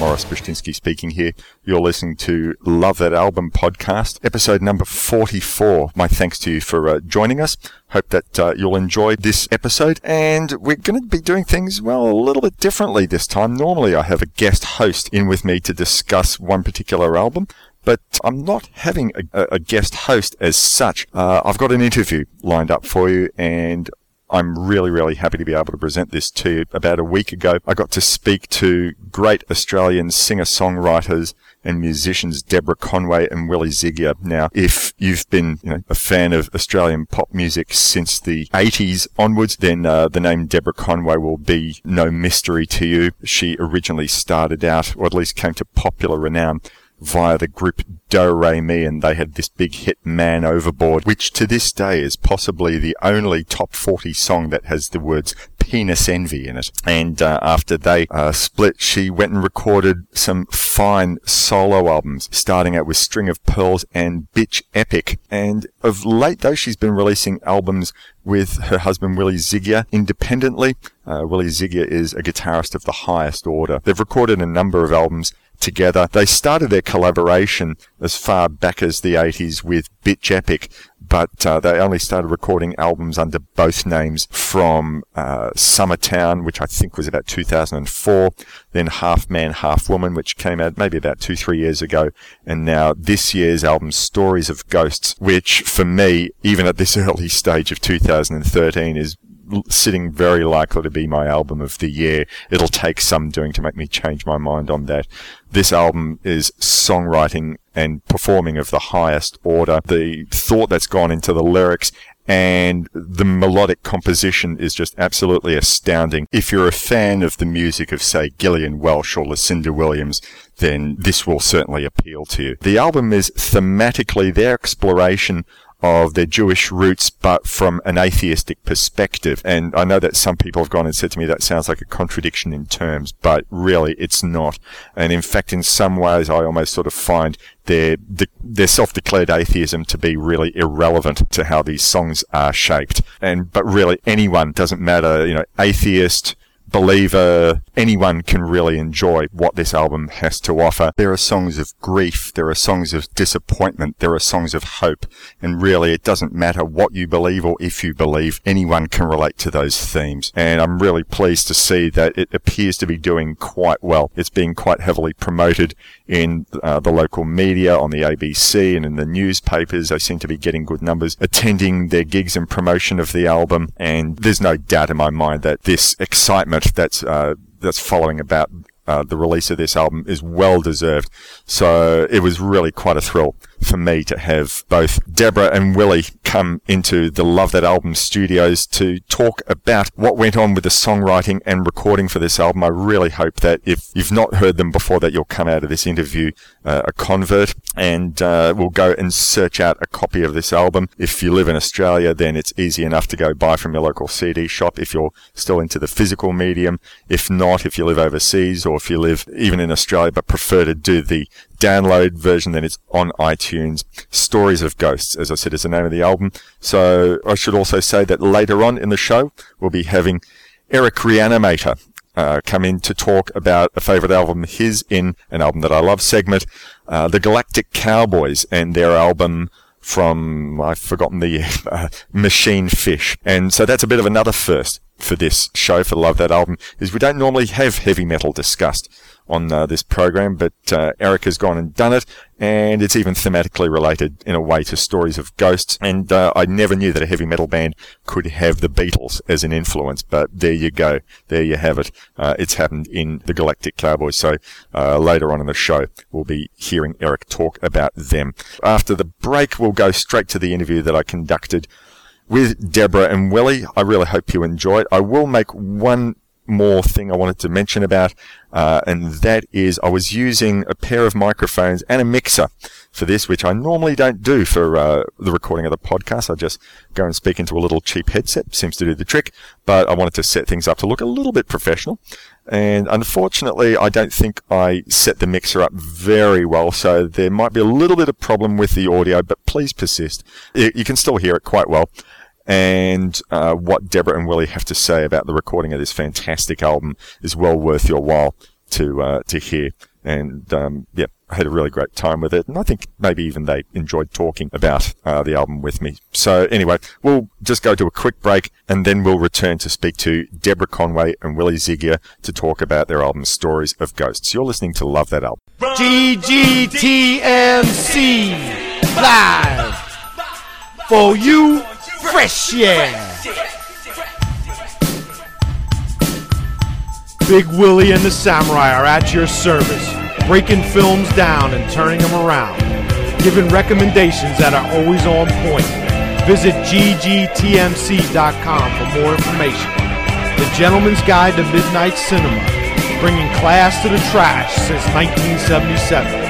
Morris Brishtinsky speaking here. You're listening to Love That Album podcast, episode number 44. My thanks to you for uh, joining us. Hope that uh, you'll enjoy this episode. And we're going to be doing things, well, a little bit differently this time. Normally I have a guest host in with me to discuss one particular album. But I'm not having a, a guest host as such. Uh, I've got an interview lined up for you and I'm really, really happy to be able to present this to you. About a week ago, I got to speak to great Australian singer-songwriters and musicians Deborah Conway and Willie Zygier. Now, if you've been you know, a fan of Australian pop music since the 80s onwards, then uh, the name Deborah Conway will be no mystery to you. She originally started out, or at least came to popular renown, via the group Do Re Mi, and they had this big hit Man Overboard, which to this day is possibly the only top 40 song that has the words penis envy in it. And uh, after they uh, split, she went and recorded some fine solo albums, starting out with String of Pearls and Bitch Epic. And of late, though, she's been releasing albums with her husband Willie Zygier independently. Uh, Willie Zygier is a guitarist of the highest order. They've recorded a number of albums together. They started their collaboration as far back as the 80s with Bitch Epic, but uh, they only started recording albums under both names from uh, Summertown, which I think was about 2004, then Half Man, Half Woman, which came out maybe about two, three years ago, and now this year's album, Stories of Ghosts, which for me, even at this early stage of 2013, is sitting very likely to be my album of the year. It'll take some doing to make me change my mind on that. This album is songwriting and performing of the highest order. The thought that's gone into the lyrics and the melodic composition is just absolutely astounding. If you're a fan of the music of, say, Gillian Welch or Lucinda Williams, then this will certainly appeal to you. The album is thematically their exploration of their Jewish roots, but from an atheistic perspective. And I know that some people have gone and said to me that sounds like a contradiction in terms, but really it's not. And in fact, in some ways, I almost sort of find their, their self-declared atheism to be really irrelevant to how these songs are shaped. And, but really anyone doesn't matter, you know, atheist, believer, anyone can really enjoy what this album has to offer. There are songs of grief, there are songs of disappointment, there are songs of hope, and really it doesn't matter what you believe or if you believe, anyone can relate to those themes. And I'm really pleased to see that it appears to be doing quite well. It's being quite heavily promoted in uh, the local media, on the ABC and in the newspapers. They seem to be getting good numbers attending their gigs and promotion of the album. And there's no doubt in my mind that this excitement that's uh, that's following about uh, the release of this album is well deserved. So it was really quite a thrill for me to have both Deborah and Willie come into the Love That Album studios to talk about what went on with the songwriting and recording for this album. I really hope that if you've not heard them before, that you'll come out of this interview uh, a convert and uh, we'll go and search out a copy of this album. If you live in Australia, then it's easy enough to go buy from your local CD shop if you're still into the physical medium. If not, if you live overseas or if you live even in Australia but prefer to do the download version, then it's on iTunes. Stories of Ghosts, as I said, is the name of the album. So I should also say that later on in the show, we'll be having Eric Reanimator. Uh, come in to talk about a favorite album his in an album that I love segment, uh, the Galactic Cowboys and their album from, I've forgotten the uh, Machine Fish. And so that's a bit of another first for this show, for Love That Album, is we don't normally have heavy metal discussed on uh, this program, but uh, Eric has gone and done it, and it's even thematically related in a way to stories of ghosts. And uh, I never knew that a heavy metal band could have the Beatles as an influence, but there you go, there you have it. Uh, it's happened in the Galactic Cowboys. So uh, later on in the show, we'll be hearing Eric talk about them. After the break, we'll go straight to the interview that I conducted with Deborah and Willie. I really hope you enjoy it. I will make one more thing I wanted to mention about, uh, and that is I was using a pair of microphones and a mixer for this, which I normally don't do for uh, the recording of the podcast. I just go and speak into a little cheap headset, seems to do the trick. But I wanted to set things up to look a little bit professional. And unfortunately, I don't think I set the mixer up very well, so there might be a little bit of problem with the audio, but please persist. You can still hear it quite well and uh, what Deborah and Willie have to say about the recording of this fantastic album is well worth your while to uh, to hear. And um, yeah, I had a really great time with it, and I think maybe even they enjoyed talking about uh, the album with me. So anyway, we'll just go to a quick break, and then we'll return to speak to Deborah Conway and Willie Zygier to talk about their album Stories of Ghosts. You're listening to Love That Album. GGTMC live for you fresh yeah. Big Willie and the Samurai are at your service, breaking films down and turning them around, giving recommendations that are always on point. Visit ggtmc.com for more information. The Gentleman's Guide to Midnight Cinema, bringing class to the trash since 1977.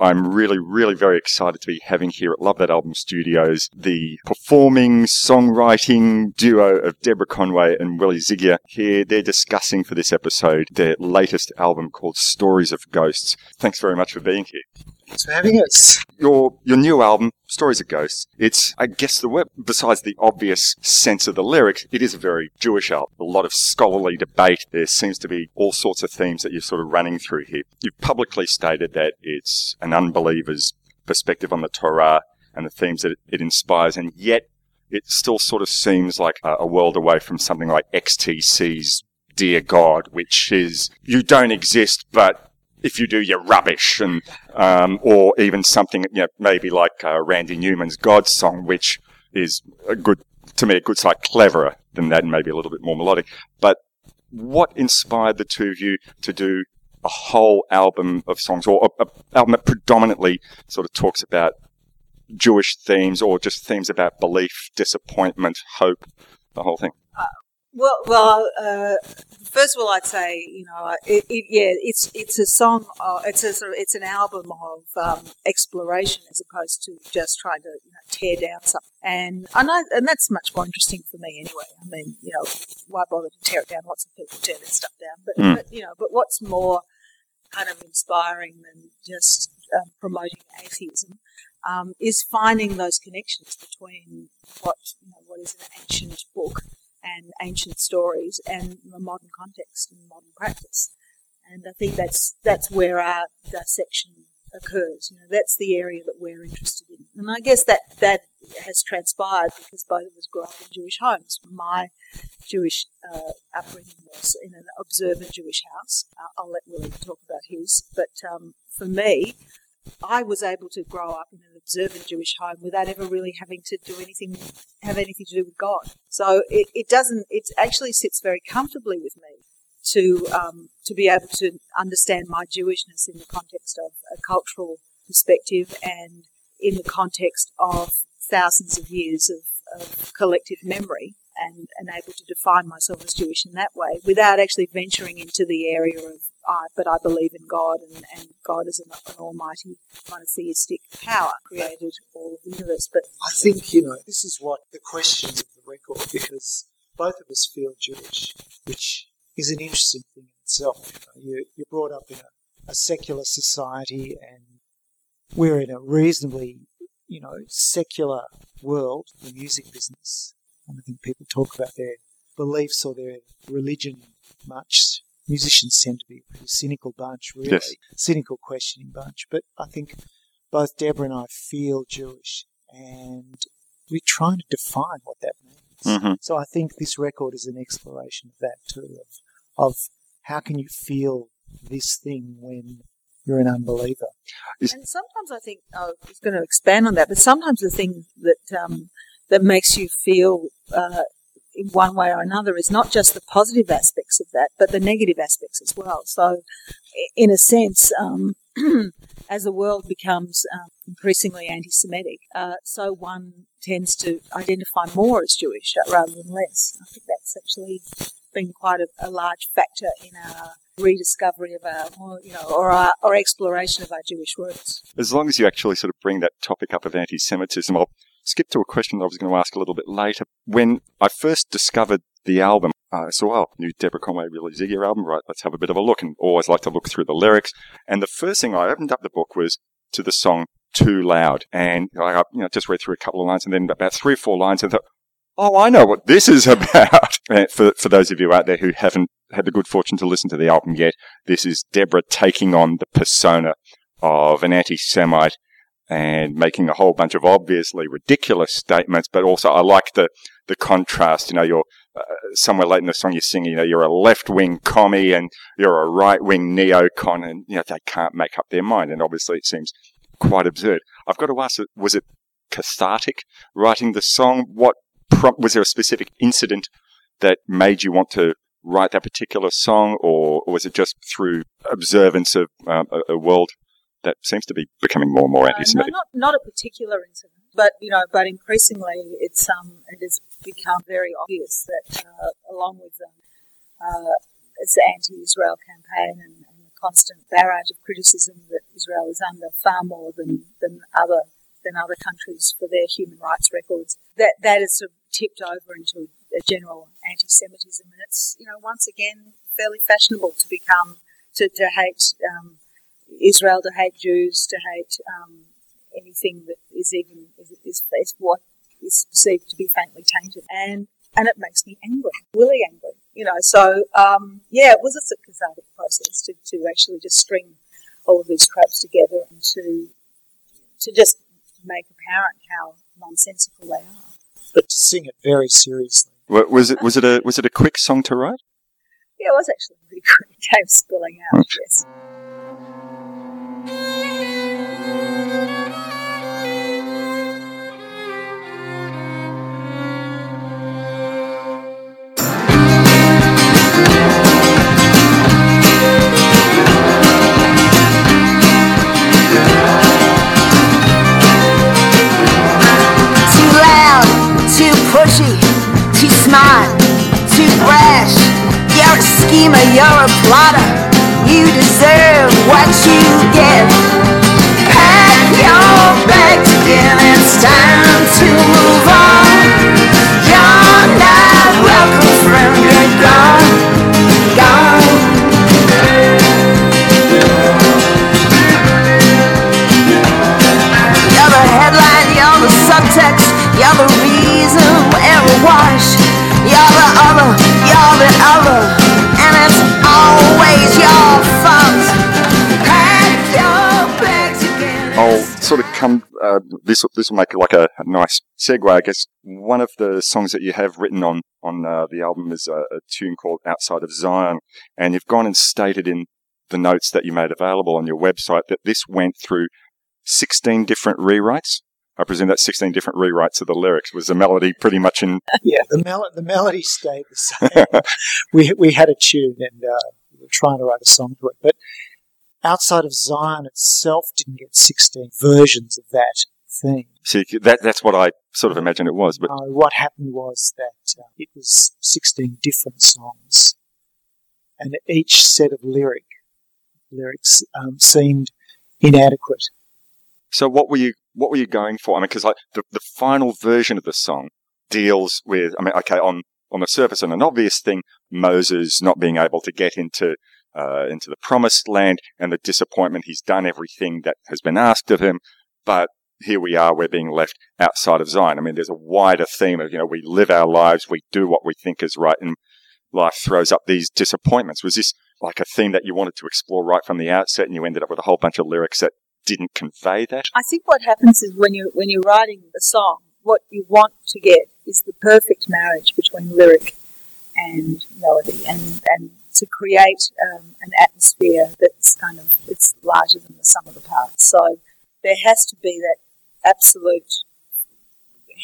I'm really, really very excited to be having here at Love That Album Studios the performing songwriting duo of Deborah Conway and Willie Zygier. Here they're discussing for this episode their latest album called Stories of Ghosts. Thanks very much for being here. Thanks for having us. Your your new album, Stories of Ghosts. It's I guess the besides the obvious sense of the lyrics, it is a very Jewish album. A lot of scholarly debate. There seems to be all sorts of themes that you're sort of running through here. You've publicly stated that it's an unbeliever's perspective on the Torah and the themes that it inspires, and yet it still sort of seems like a, world away from something like XTC's Dear God, which is you don't exist, but if you do your rubbish and um, or even something you know, maybe like uh, Randy Newman's God song, which is a good to me a good sight cleverer than that and maybe a little bit more melodic. But what inspired the two of you to do a whole album of songs or an album that predominantly sort of talks about Jewish themes or just themes about belief, disappointment, hope, the whole thing? Uh, well, well, uh, first of all, I'd say you know, it, it, yeah, it's it's a song, uh, it's a sort of, it's an album of um, exploration as opposed to just trying to you know, tear down something, and and, I, and that's much more interesting for me anyway. I mean, you know, why bother to tear it down? Lots of people tear their stuff down, but, mm. but you know, but what's more kind of inspiring than just um, promoting atheism um, is finding those connections between what you know, what is an ancient book and ancient stories and a modern context and modern practice. And I think that's that's where our dissection occurs. You know, that's the area that we're interested in, and I guess that that has transpired because both of us grew up in Jewish homes. My Jewish uh, upbringing was in an observant Jewish house. Uh, I'll let Willie talk about his, but um, for me, I was able to grow up in an observant Jewish home without ever really having to do anything, have anything to do with God. So it, it doesn't, it actually sits very comfortably with me to, um, to be able to understand my Jewishness in the context of a cultural perspective and in the context of thousands of years of, of collective memory and, and able to define myself as Jewish in that way without actually venturing into the area of, uh, but I believe in God and, and God is an, an almighty monotheistic power created all of the universe. But I think, you know, this is what the question of the record, because both of us feel Jewish, which is an interesting thing in itself. You know, you, you're brought up in a, a secular society and we're in a reasonably, you know, secular world, the music business. I don't think people talk about their beliefs or their religion much. Musicians tend to be a pretty cynical bunch, really. Yes. Cynical, questioning bunch. But I think both Deborah and I feel Jewish and we're trying to define what that means. Mhm. So I think this record is an exploration of that too, of, of how can you feel this thing when you're an unbeliever. And sometimes I think oh, I was going to expand on that, but sometimes the thing that um, that makes you feel uh, in one way or another is not just the positive aspects of that, but the negative aspects as well. So, in a sense, um, as the world becomes um, increasingly anti-Semitic, uh, so one tends to identify more as Jewish rather than less. I think that's actually been quite a, a large factor in our rediscovery of our, you know, or our or exploration of our Jewish roots. As long as you actually sort of bring that topic up of anti Semitism, I'll skip to a question that I was going to ask a little bit later. When I first discovered the album, uh, I saw, oh, new Deborah Conway Willie Zygier album, right, let's have a bit of a look, and always like to look through the lyrics. And the first thing I opened up the book was to the song Too Loud. And I you know, just read through a couple of lines, and then about three or four lines, and thought, oh, I know what this is about. For, for those of you out there who haven't had the good fortune to listen to the album yet, this is Deborah taking on the persona of an anti-Semite and making a whole bunch of obviously ridiculous statements, but also I like the, the contrast. You know, you're uh, somewhere late in the song you're singing, you know, you're a left-wing commie and you're a right-wing neocon and, you know, they can't make up their mind. And obviously it seems quite absurd. I've got to ask, was it cathartic writing the song? What prompt, was there a specific incident that made you want to write that particular song or, or was it just through observance of um, a, a world that seems to be becoming more and more Uh, no, anti-Semitic? not not a particular incident, but you know, but increasingly, it's um, it has become very obvious that uh, along with um, uh, its anti-Israel campaign and, and the constant barrage of criticism that Israel is under, far more than than other than other countries for their human rights records, that that has sort of tipped over into a general anti-Semitism, and it's you know once again fairly fashionable to become to, to hate. Um, Israel to hate Jews, to hate um, anything that is even is, is, is what is perceived to be faintly tainted, and and it makes me angry, really angry. You know, so um, yeah, it was a cathartic process to, to actually just string all of these tropes together and to to just make apparent how nonsensical they are. But to sing it very seriously. Wa- Was it was it a was it a quick song to write? Yeah, it was actually pretty quick. It came spilling out. Yes. Pushy, too smart, too brash. You're a schemer, you're a plotter. You deserve what you get. Pack your bags again, it's time to move on. You're not welcome, friend, you're gone, gone. You're the headline, you're the subtext, you're the reason awash. You're the other, you're the other, and it's always your fault. Pack your bags uh, this this will make it like a, a, nice segue. I guess one of the songs that you have written on on uh, the album is a, a, tune called "Outside of Zion," and you've gone and stated in the notes that you made available on your website that this went through 16 different rewrites. I presume that's 16 different rewrites of the lyrics. Was the melody pretty much in? Yeah, the, mel- the melody stayed the same. we, we had a tune and uh, we were trying to write a song to it. But outside of Zion itself didn't get 16 versions of that thing. See, that, that's what I sort of imagined it was. But uh, what happened was that uh, it was 16 different songs. And each set of lyric lyrics um, seemed inadequate. So what were you what were you going for? I mean, because like the, the final version of the song deals with, I mean, okay, on on the surface, and an obvious thing, Moses not being able to get into uh, into the promised land and the disappointment. He's done everything that has been asked of him, but here we are, we're being left outside of Zion. I mean, there's a wider theme of, you know, we live our lives, we do what we think is right, and life throws up these disappointments. Was this like a theme that you wanted to explore right from the outset and you ended up with a whole bunch of lyrics that didn't convey that? I think what happens is when you when you're writing a song, what you want to get is the perfect marriage between lyric and melody, and and to create um, an atmosphere that's kind of it's larger than the sum of the parts. So there has to be that absolute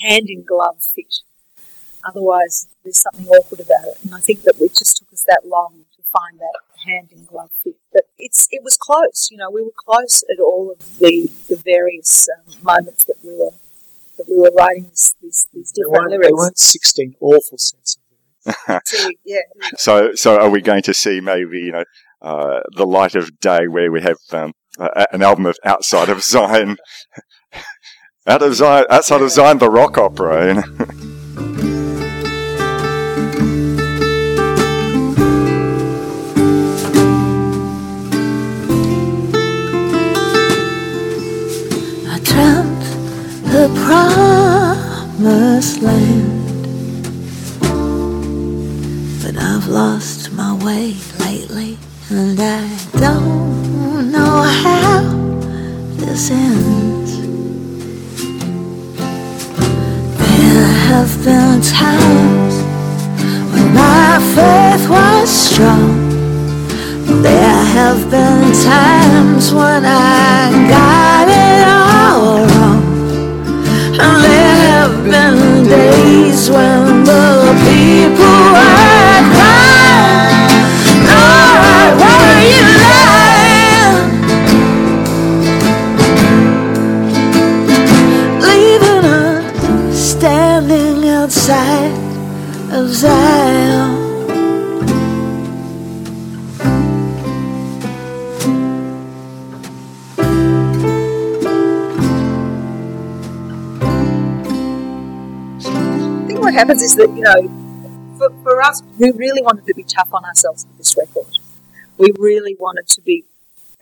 hand in glove fit. Otherwise, there's something awkward about it, and I think that it just took us that long to find that hand in glove fit. But it's it was close. You know, we were close at all of the the various um, moments that we were that we were writing these these, these different they lyrics. They weren't sixteen awful sets of lyrics. so, yeah. So so are we going to see maybe you know uh, the light of day where we have um, uh, an album of outside of Zion. Out of Zion, outside of Zion, the rock opera. You know? know, for, for us, we really wanted to be tough on ourselves with this record. We really wanted to be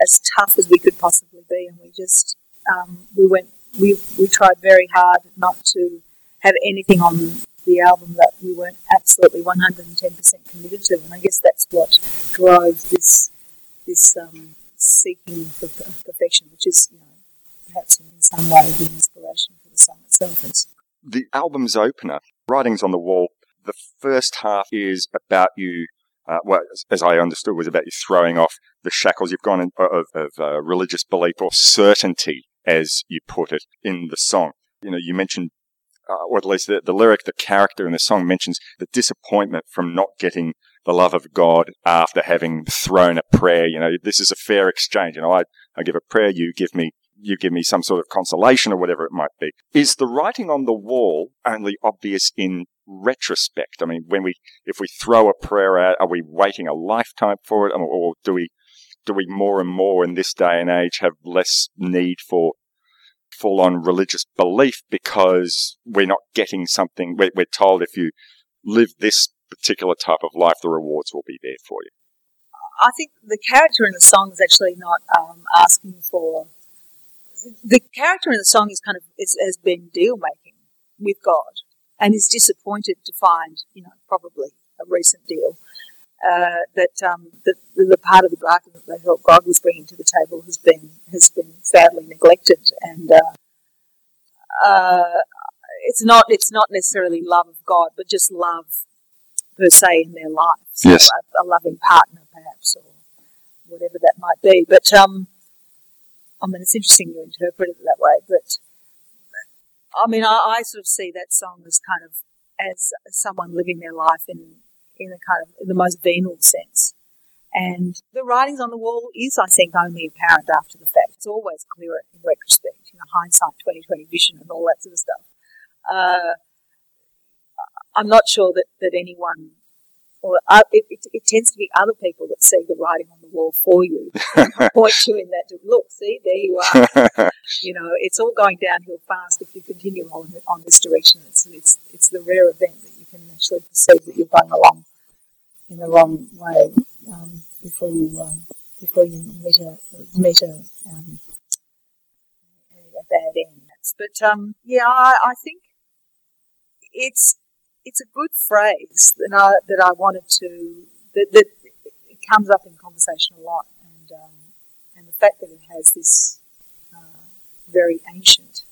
as tough as we could possibly be, and we just, um, we went, we, we tried very hard not to have anything on the album that we weren't absolutely 110% committed to, and I guess that's what drove this, this um, seeking for perfection, which is, you know, perhaps in some way the inspiration for the song itself. The album's opener Writings on the Wall, the first half is about you, uh, well, as I understood, was about you throwing off the shackles you've gone in, of, of uh, religious belief or certainty, as you put it in the song. You know, you mentioned, uh, or at least the, the lyric, the character in the song mentions the disappointment from not getting the love of God after having thrown a prayer. You know, this is a fair exchange. You know, I, I give a prayer, you give me you give me some sort of consolation or whatever it might be. Is the writing on the wall only obvious in retrospect? I mean, when we, if we throw a prayer out, are we waiting a lifetime for it? Or do we, do we more and more in this day and age have less need for full on religious belief because we're not getting something, we're, we're told if you live this particular type of life, the rewards will be there for you. I think the character in the song is actually not um, asking for the character in the song is kind of is, has been deal making with God and is disappointed to find, you know, probably a recent deal uh, that um, the, the part of the bargain that they thought God was bringing to the table has been has been sadly neglected, and uh, uh, it's not it's not necessarily love of God, but just love per se in their life. So Yes. a, a loving partner, perhaps, or whatever that might be. But um, I mean, it's interesting you interpret it that way. But I mean, I, I sort of see that song as kind of as someone living their life in in a kind of the most venal sense. And the writings on the wall is, I think, only apparent after the fact. It's always clearer in retrospect, you know, hindsight, twenty twenty vision, and all that sort of stuff. Uh, I'm not sure that, that anyone, or uh, it, it, it tends to be other people that see the writing on the wall for you, point you in that. Look, see, there you are. you know, it's all going downhill fast if you continue on on this direction. It's it's it's the rare event that you can actually perceive that you're going along in the wrong way um, before you um, before you meet a meet a, um, a, a bad end. But um, yeah, I, I think it's it's a good phrase that I that I wanted to that, that it comes up in conversation a lot, and um, and the fact that it has this uh, very ancient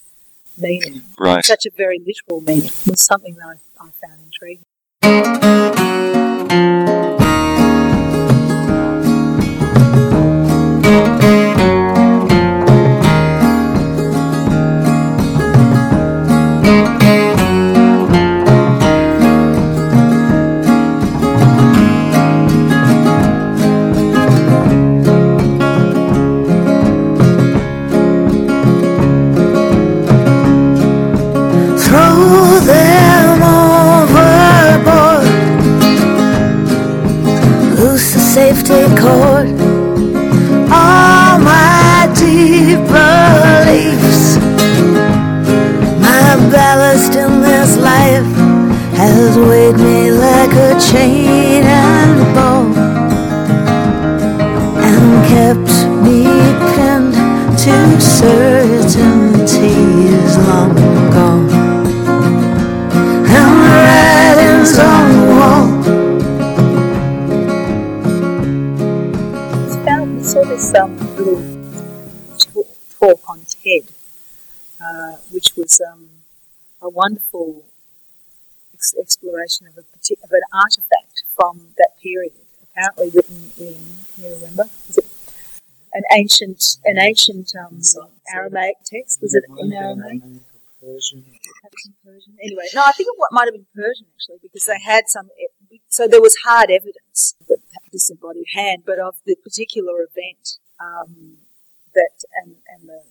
meaning, Right. such a very literal meaning, was something that I, I found intriguing. Exploration of a of an artifact from that period, apparently written in. Can you remember? An ancient an ancient um, Aramaic text? Was it in Aramaic? Persian. Persian. Anyway, no, I think it might have been Persian actually, because they had some. So there was hard evidence of disembodied hand, but of the particular event um, that and and the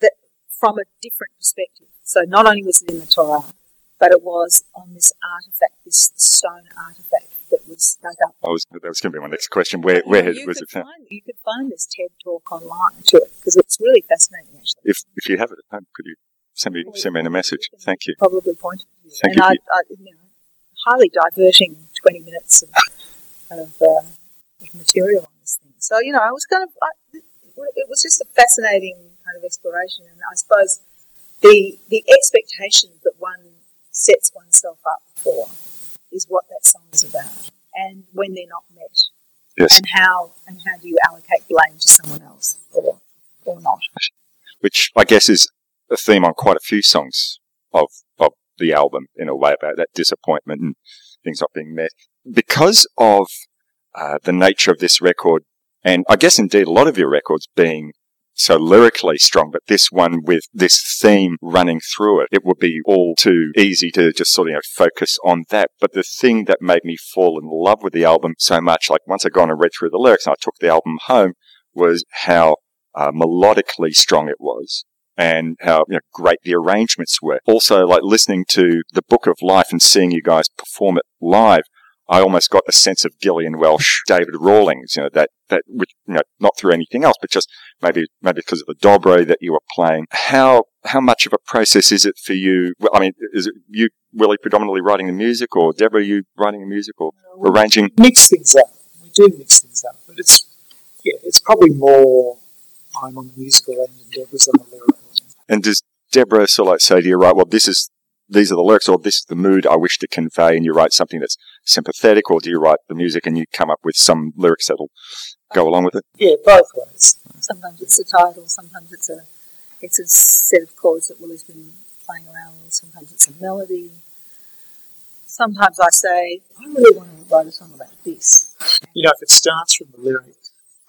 that from a different perspective. So not only was it in the Torah, but it was on this artifact, this stone artifact that was dug up. I was, that was going to be my next question. Where, where you was could it found? You could find this TED talk online to it because it's really fascinating actually. If, if you have it at home, could you send me, send me a message? Thank you. probably pointed to you. Thank and you. I, I, you know, highly diverting 20 minutes of, of, uh, of material on this thing. So, you know, I was kind of, I, it was just a fascinating kind of exploration. And I suppose the, the expectations that one sets oneself up for is what that song is about. And when they're not met, Yes. and how and how do you allocate blame to someone else or or not? Which I guess is a theme on quite a few songs of, of the album in a way about that disappointment and things not being met. Because of uh, the nature of this record, and I guess indeed a lot of your records being so lyrically strong, but this one with this theme running through it, it would be all too easy to just sort of you know, focus on that. But the thing that made me fall in love with the album so much, like once I'd gone and read through the lyrics and I took the album home, was how uh, melodically strong it was and how you know, great the arrangements were. Also, like listening to the Book of Life and seeing you guys perform it live, I almost got a sense of Gillian Welch, David Rawlings, you know, that, that, which, you know, not through anything else, but just maybe, maybe because of the dobro that you were playing. How, how much of a process is it for you? Well, I mean, is it you, Willie, predominantly writing the music or Deborah, you writing the music or arranging? mix things up. We do mix things up, but it's yeah, it's probably more I'm on the musical end and Deborah's on the lyrical end. And does Deborah sort of like say to you, right, well, this is, these are the lyrics or this is the mood I wish to convey and you write something that's sympathetic or do you write the music and you come up with some lyrics that'll go along with it? Yeah, both ways. Sometimes it's the title, sometimes it's a It's a set of chords that Willie's been playing around with. Sometimes it's a melody. Sometimes I say, I really want to write a song about this. You know, if it starts from the lyric,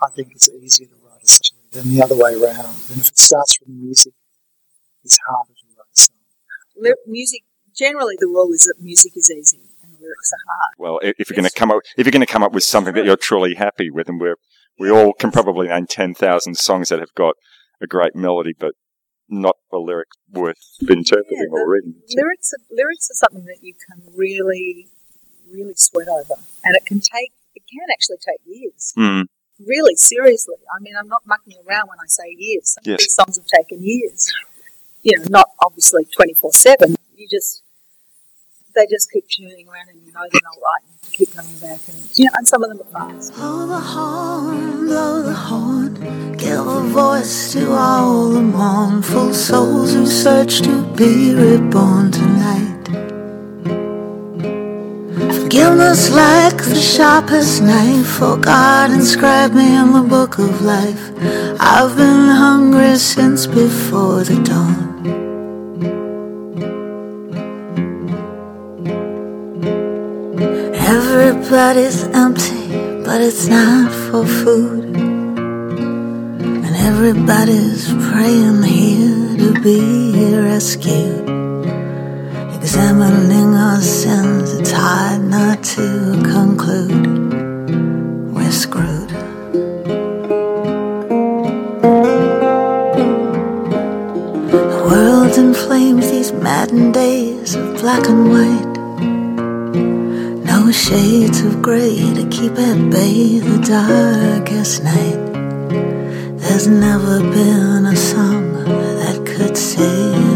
I think it's easier to write a song than the other way around. And if it starts from the music, it's harder to write a song. Ly- music, generally the rule is that music is easy and lyrics are hard. Well, if you're going to come up, if you're going to come up with something that you're truly happy with, and we're we all can probably name ten thousand songs that have got a great melody, but not a lyric worth interpreting Yeah, or reading. Lyrics, are, lyrics are something that you can really, really sweat over, and it can take, it can actually take years. Mm, Really, seriously. I mean, I'm not mucking around when I say years. Some of Yes. These songs have taken years. You know, not obviously 24 7. You just, they just keep tuning around and you know they're not right and keep coming back. And, you know, and some of them are fast. Blow the horn, blow the horn. Give a voice to all the mournful souls who search to be reborn tonight. Forgiveness like the sharpest knife. Oh God, inscribe me in the book of life. I've been hungry since before the dawn. Everybody's empty, but it's not for food. And everybody's praying here to be rescued. Examining our sins, it's hard not to conclude we're screwed. The world's in flames, these maddened days of black and white. No shades of grey to keep at bay the darkest night. There's never been a song that could save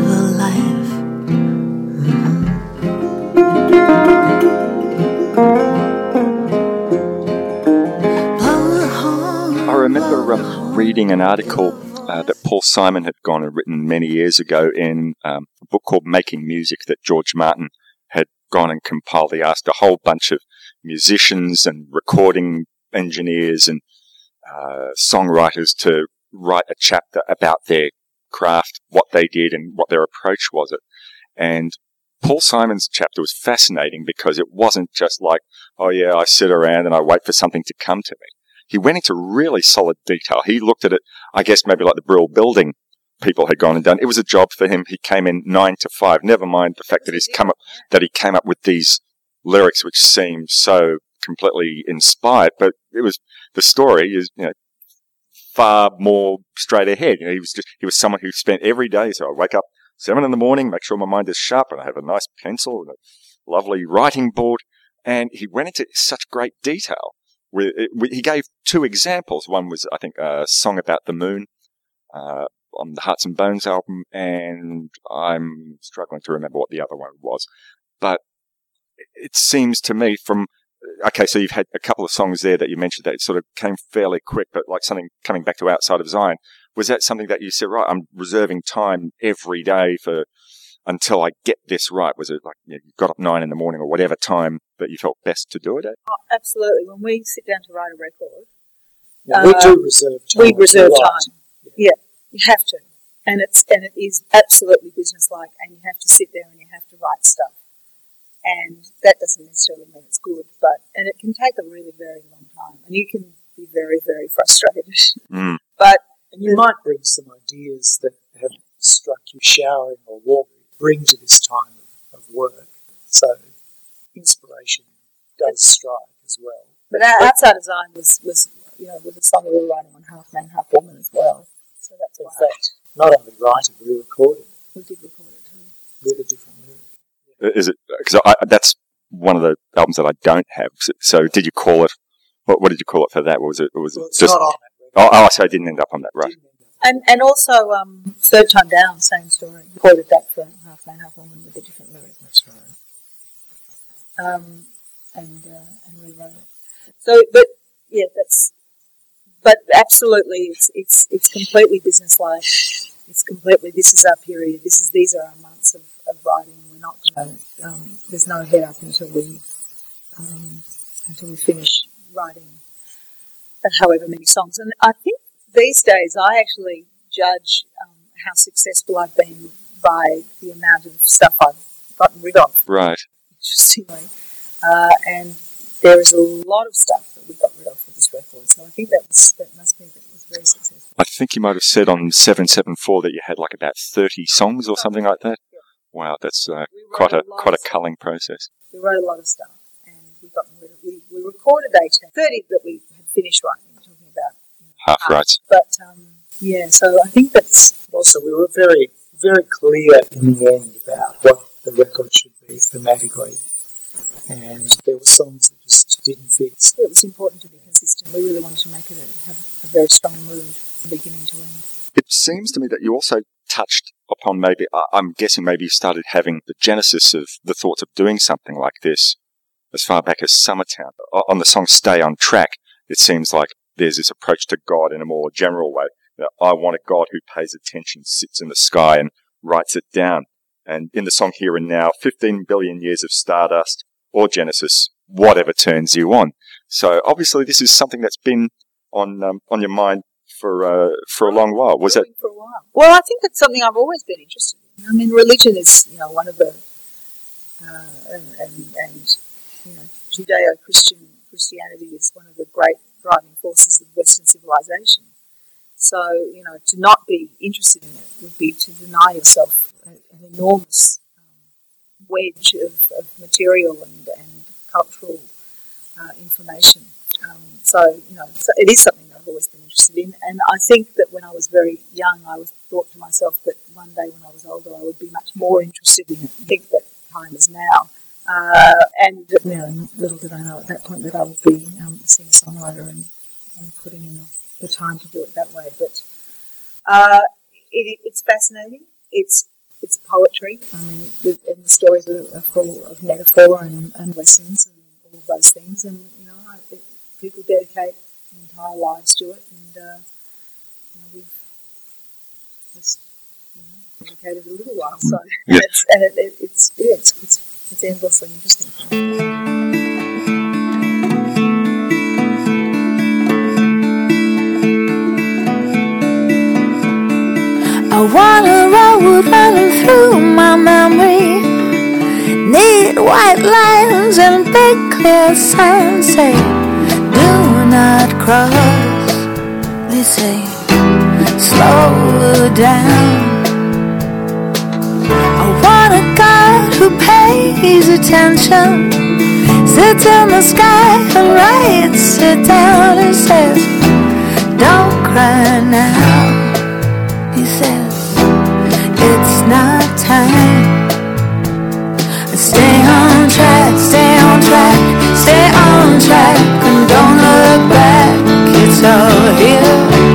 reading an article uh, that Paul Simon had gone and written many years ago in um, a book called Making Music that George Martin had gone and compiled. He asked a whole bunch of musicians and recording engineers and uh, songwriters to write a chapter about their craft, what they did, and what their approach was. It and Paul Simon's chapter was fascinating because it wasn't just like, oh yeah, I sit around and I wait for something to come to me. He went into really solid detail. He looked at it, I guess maybe like the Brill building people had gone and done. It was a job for him. He came in nine to five. Never mind the fact that he's come up, that he came up with these lyrics which seem so completely inspired, but it was, the story is, you know, far more straight ahead. You know, he was just, he was someone who spent every day, so I wake up seven in the morning, make sure my mind is sharp and I have a nice pencil and a lovely writing board. And he went into such great detail. He gave two examples. One was, I think, a song about the moon uh, on the Hearts and Bones album, and I'm struggling to remember what the other one was. But it seems to me from okay, so you've had a couple of songs there that you mentioned that sort of came fairly quick, but like something coming back to outside of Zion. Was that something that you said, right, I'm reserving time every day for until I get this right? Was it like you, know, you got up nine in the morning or whatever time that you felt best to do it at? Oh, absolutely. When we sit down to write a record, Now, we do reserve time. we reserve to write. time. Yeah, you have to, and it's and it is absolutely businesslike, and you have to sit there and you have to write stuff, and that doesn't necessarily mean it's good, but and it can take a really very long time, and you can be very very frustrated. Mm. but And you might bring some ideas that have struck you showering or walking, bring to this time of, of work. So inspiration does strike as well. but our outside of Zion was was you know was a song that we were writing on Half Man Half Woman as well, so that's In fact, not only writing, we recorded. we did record it too. with a different lyric. Uh, is it because that's one of the albums that I don't have? So, so did you call it? What, what did you call it for that? What was it? Was Well, it it's just? Not on that record. Oh, oh, so I didn't end up on that, right? Didn't end up- And and also um, third time down, same story. Recorded that for Half Man Half Woman with a different lyric. That's right. um, and uh, and rewrote it. So, but yeah, that's. But absolutely, it's it's it's completely businesslike. It's completely. This is our period. This is these are our months of, of writing, and we're not going to. Um, there's no head up until we um, until we finish writing. However many songs, and I think these days I actually judge um, how successful I've been by the amount of stuff I've gotten rid of, Right. interestingly. Uh, and there is a lot of stuff that we got rid of for this record. So I think that was, that must be that it was very successful. I think you might have said on 774 that you had like about 30 songs or something like that. Yeah. Wow, that's uh, quite a lot quite a culling process. We wrote a lot of stuff, and we got rid of, we, we recorded 18, 30 that we finished writing. We're talking about you know, Half right. But um, yeah, so I think that's Also, we were very, very clear in the end about what the record should be thematically. And there were songs that just didn't fit. it was important to be consistent. We really wanted to make it a, have a very strong mood, from beginning to end. It seems to me that you also touched upon maybe, I- I'm guessing maybe you started having the genesis of the thoughts of doing something like this as far back as Summertown. On the song Stay on Track, it seems like there's this approach to God in a more general way. You know, I want a God who pays attention, sits in the sky and writes it down. And in the song Here and Now, 15 billion years of stardust or Genesis, whatever turns you on. So obviously this is something that's been on, um, on your mind for, uh, for a long while. Was Brewing for a while? Well, I think it's something I've always been interested in. I mean, religion is you know one of the uh, and, and and you know Judeo-Christian Christianity is one of the great driving forces of Western civilization. So you know to not be interested in it would be to deny yourself an enormous um, wedge of, of material and, and cultural uh, information. Um, so you know so it is something that I've always been interested in, and I think that when I was very young, I was thought to myself that one day when I was older, I would be much more interested in it. I think that time is now. Uh, and you know, little did I know at that point that I would be um, a singer songwriter and, and putting in the, the time to do it that way. But uh, it, it's fascinating. It's it's poetry. I mean, the, and the stories are, are full of metaphor and, and lessons and all of those things. And you know, I think people dedicate entire lives to it, and uh, you know, we've just you know dedicated a little while. So Yeah. it's, and it, it, it's yeah, it's, it's it's endlessly interesting. I want a road running through my memory. Need white lines and big clear signs say, Do not cross. They say, Slow down. Who pays attention. Sits in the sky and writes it down and says, Don't cry now. He says, It's not time. Stay on track, stay on track, stay on track, and don't look back. It's all here.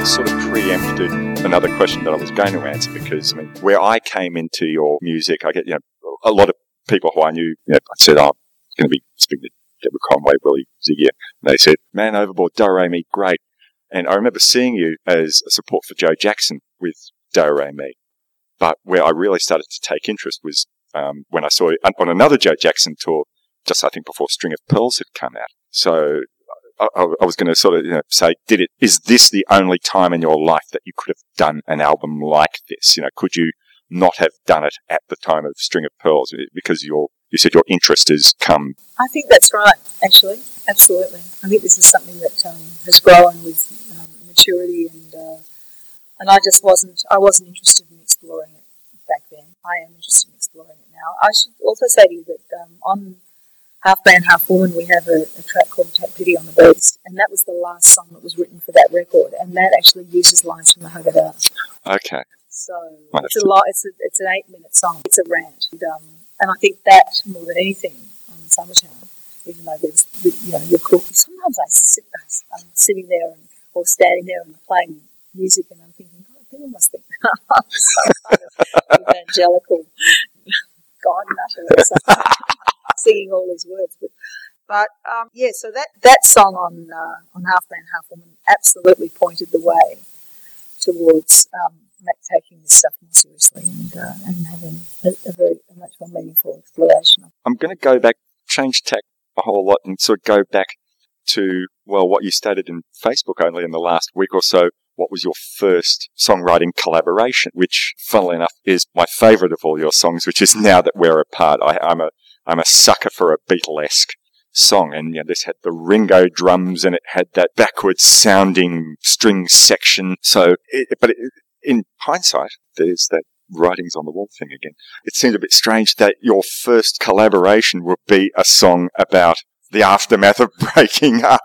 That sort of preempted another question that I was going to answer because I mean, where I came into your music, I get you know a lot of people who I knew. You know, I said, "Oh, I'm going to be speaking to Deborah Conway, Willie Zygier," and they said, "Man overboard, Do Re Mi, great." And I remember seeing you as a support for Joe Jackson with Do Re Mi, but where I really started to take interest was um, when I saw you on another Joe Jackson tour, just I think before String of Pearls had come out. So I, I was going to sort of you know, say, did it? Is this the only time in your life that you could have done an album like this? You know, could you not have done it at the time of String of Pearls because your you said your interest has come? I think that's right, actually. Absolutely. I think this is something that um, has grown with um, maturity, and uh, and I just wasn't I wasn't interested in exploring it back then. I am interested in exploring it now. I should also say to you that um, on Half Man, Half Woman, we have a, a track Pity on the Beast, and that was the last song that was written for that record, and that actually uses lines from the Haggadah. Okay, So it's a lot. It's a, it's an eight minute song. It's a rant, and, um, and I think that more than anything on Summertown, even though there's the, you know you're cool. Sometimes I sit, I'm sitting there and, or standing there and playing music, and I'm thinking, God, people must think I'm some kind of evangelical God nutter or something, singing all these words. But but um, yeah, so that that song on uh, on Half Man Half Woman absolutely pointed the way towards um, taking this stuff more seriously and, uh, and having a, a very a much more meaningful exploration. I'm going to go back, change tack a whole lot, and sort of go back to well, what you stated in Facebook only in the last week or so. What was your first songwriting collaboration? Which, funnily enough, is my favourite of all your songs. Which is now that we're apart. I, I'm a I'm a sucker for a Beatlesque song, and you know, this had the Ringo drums, and it had that backwards sounding string section. So, it, but it, in hindsight, there's that writings on the wall thing again. It seemed a bit strange that your first collaboration would be a song about the aftermath of breaking up.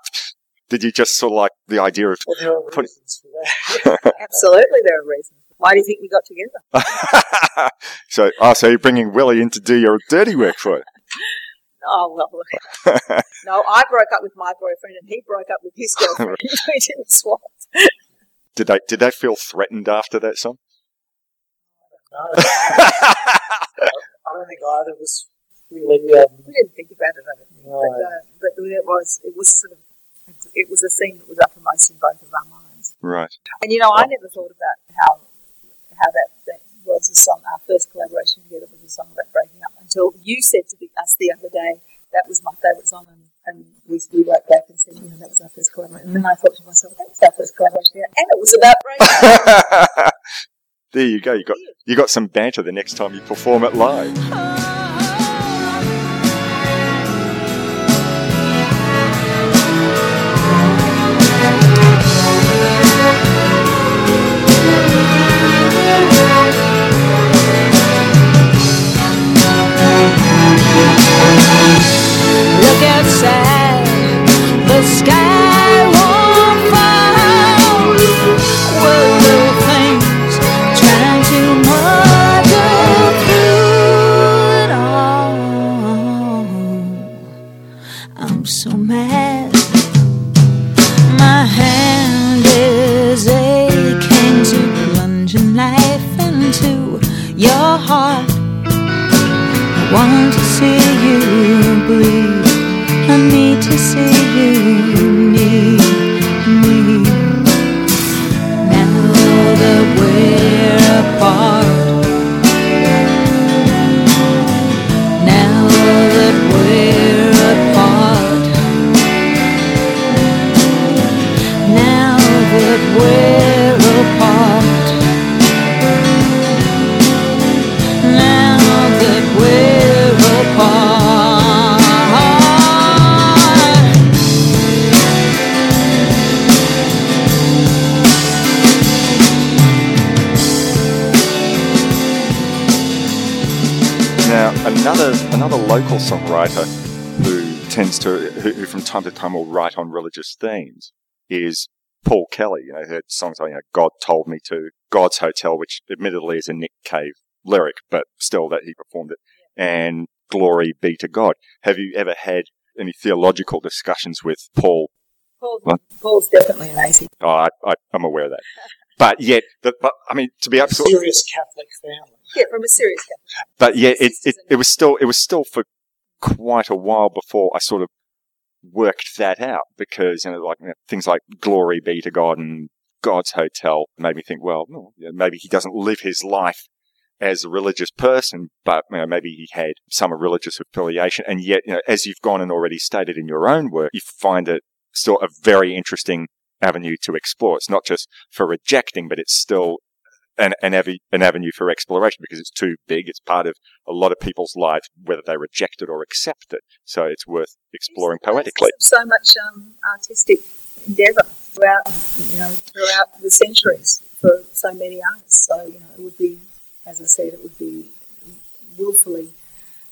Did you just sort of like the idea of Well, there are Put- reasons for that. Absolutely, there are reasons. Why do you think we got together? so, oh, so you're bringing Willie in to do your dirty work for you? Oh well, no, I broke up with my boyfriend, and he broke up with his girlfriend. we didn't swap. Did they did they feel threatened after that song? No, I don't think either of us really. Um, We didn't think about it, I don't think. No. But, uh, but it was it was sort of it was a thing that was uppermost in both of our minds. right. And you know, I never thought about how how that, that was a song. Our first collaboration together was a song about breaking up. Until you said to the, us the other day that was my favourite song, and, and we, we wrote back and said, you know, that was our first collaboration. And then I thought to myself, that was our first collaboration, and it was about breaking up. there you go. You got you got some banter the next time you perform it live. Oh, Look outside, the sky time to time will write on religious themes is Paul Kelly. You know, he had songs like you know, "God Told Me to," "God's Hotel," which admittedly is a Nick Cave lyric, but still that he performed it, and "Glory Be to God." Have you ever had any theological discussions with Paul? Paul, What? Paul's definitely an atheist. Oh, I, I, I'm aware of that, but yet, the, but I mean, to be absolutely serious Catholic family. Yeah, from a serious Catholic. but yet, it, it, it was still it was still for quite a while before I sort of worked that out because you know like you know, things like glory be to God and God's hotel made me think well maybe he doesn't live his life as a religious person but you know, maybe he had some religious affiliation. And yet you know as you've gone and already stated in your own work you find it still a very interesting avenue to explore. It's not just for rejecting but it's still an, an, an avenue for exploration because it's too big. It's part of a lot of people's lives, whether they reject it or accept it. So it's worth exploring poetically. So much um, artistic endeavour throughout, you know, throughout the centuries for so many artists. So you know, it would be, as I said, it would be willfully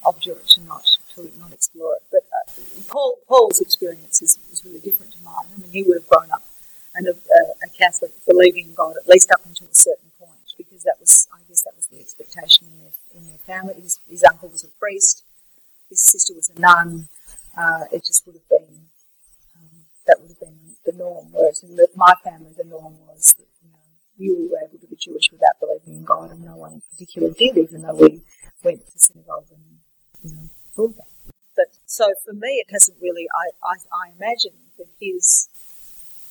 obdurate to not to not explore it. But uh, Paul Paul's experience is, is really different to mine. I mean, he would have grown up and a, a, a Catholic, believing in God at least up until a certain point, because that was, I guess, that was the expectation in their in their family. His, his uncle was a priest, his sister was a nun. Uh, it just would have been um, that would have been the norm. Whereas in the, my family, the norm was that you know you were able to be Jewish without believing in God, and no one in particular did, even though we went to synagogue and you know all that. But so for me, it hasn't really. I I, I imagine that his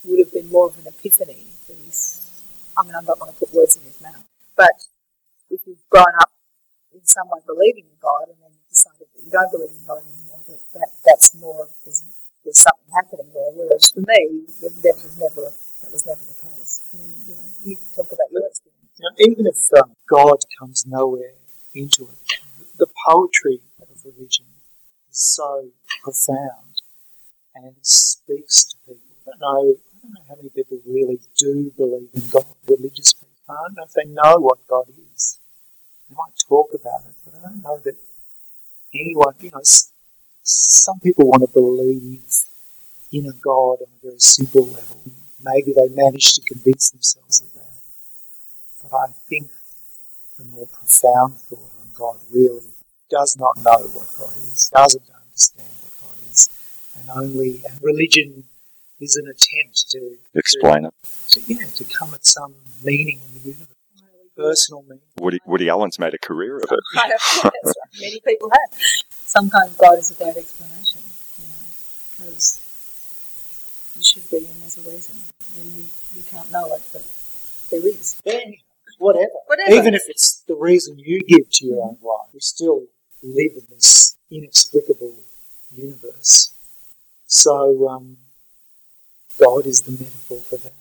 would have been more of an epiphany. I mean, I'm not going to put words in his mouth, but if you've grown up in some way believing in God and then decided you don't believe in God anymore, that, that that's more there's, there's something happening there. Whereas for me, that was never that was never the case. I mean, you know, you talk about your experience. Even if um, God comes nowhere into it, the poetry of religion is so profound and speaks to people. I don't know, I don't know how many people really do believe in God, religious. I don't know if they know what God is. They might talk about it, but I don't know that anyone, you know, some people want to believe in a God on a very simple level. Maybe they manage to convince themselves of that. But I think the more profound thought on God really does not know what God is, doesn't understand what God is, and only and religion is an attempt to explain to, it. To, yeah, to come at some meaning in the universe, personal meaning. Woody, Woody Allen's made a career of it. That's right. Many people have. Some kind of God is a great explanation, you know, because you should be, and there's a reason. And you, you can't know it, but there is. Yeah, whatever. Whatever. Even if it's the reason you give to your own life, we still live in this inexplicable universe. So, um, God is the metaphor for that.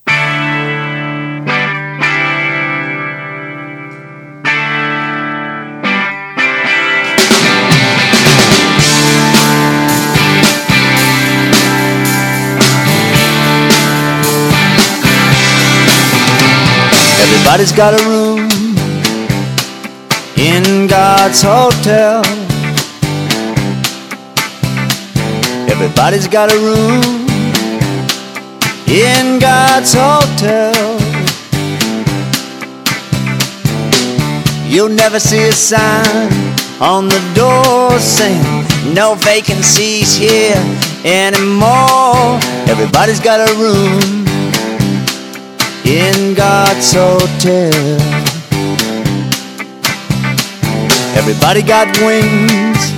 Everybody's got a room in God's hotel. Everybody's got a room in God's hotel. You'll never see a sign on the door saying no vacancies here anymore. Everybody's got a room in God's hotel. Everybody got wings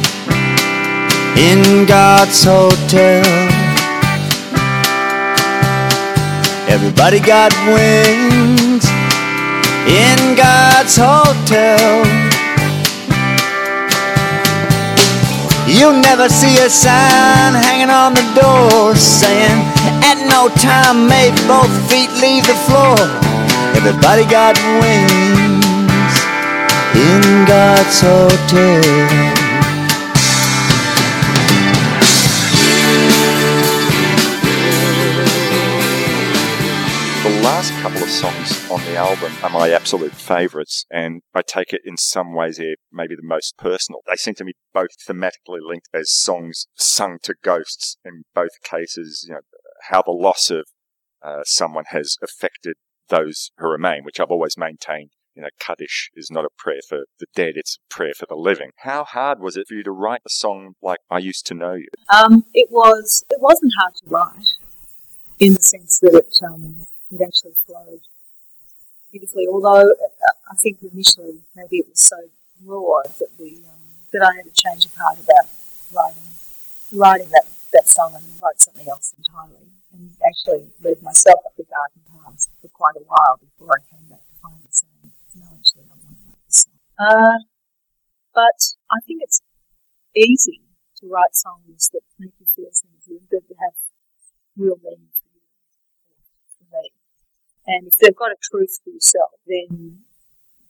in God's hotel. Everybody got wings in God's hotel. You'll never see a sign hanging on the door saying, At no time may both feet leave the floor. Everybody got wings in God's hotel. Couple of songs on the album are my absolute favourites, and I take it in some ways they're maybe the most personal. They seem to me both thematically linked as songs sung to ghosts in both cases, you know, how the loss of uh, someone has affected those who remain, which I've always maintained. You know, Kaddish is not a prayer for the dead, it's a prayer for the living. How hard was it for you to write a song like I Used to Know You? Um, it was. It wasn't hard to write, in the sense that um, it actually flowed beautifully. Although uh, I think initially maybe it was so raw that we um, that I had to change of heart about writing writing that, that song and write something else entirely. And actually led myself up the garden paths for quite a while before I came back to finally saying, no, actually, I want to write song. Uh, but I think it's easy to write songs that make you feel things that have real meaning for you, for me. And if they've got a truth for yourself, then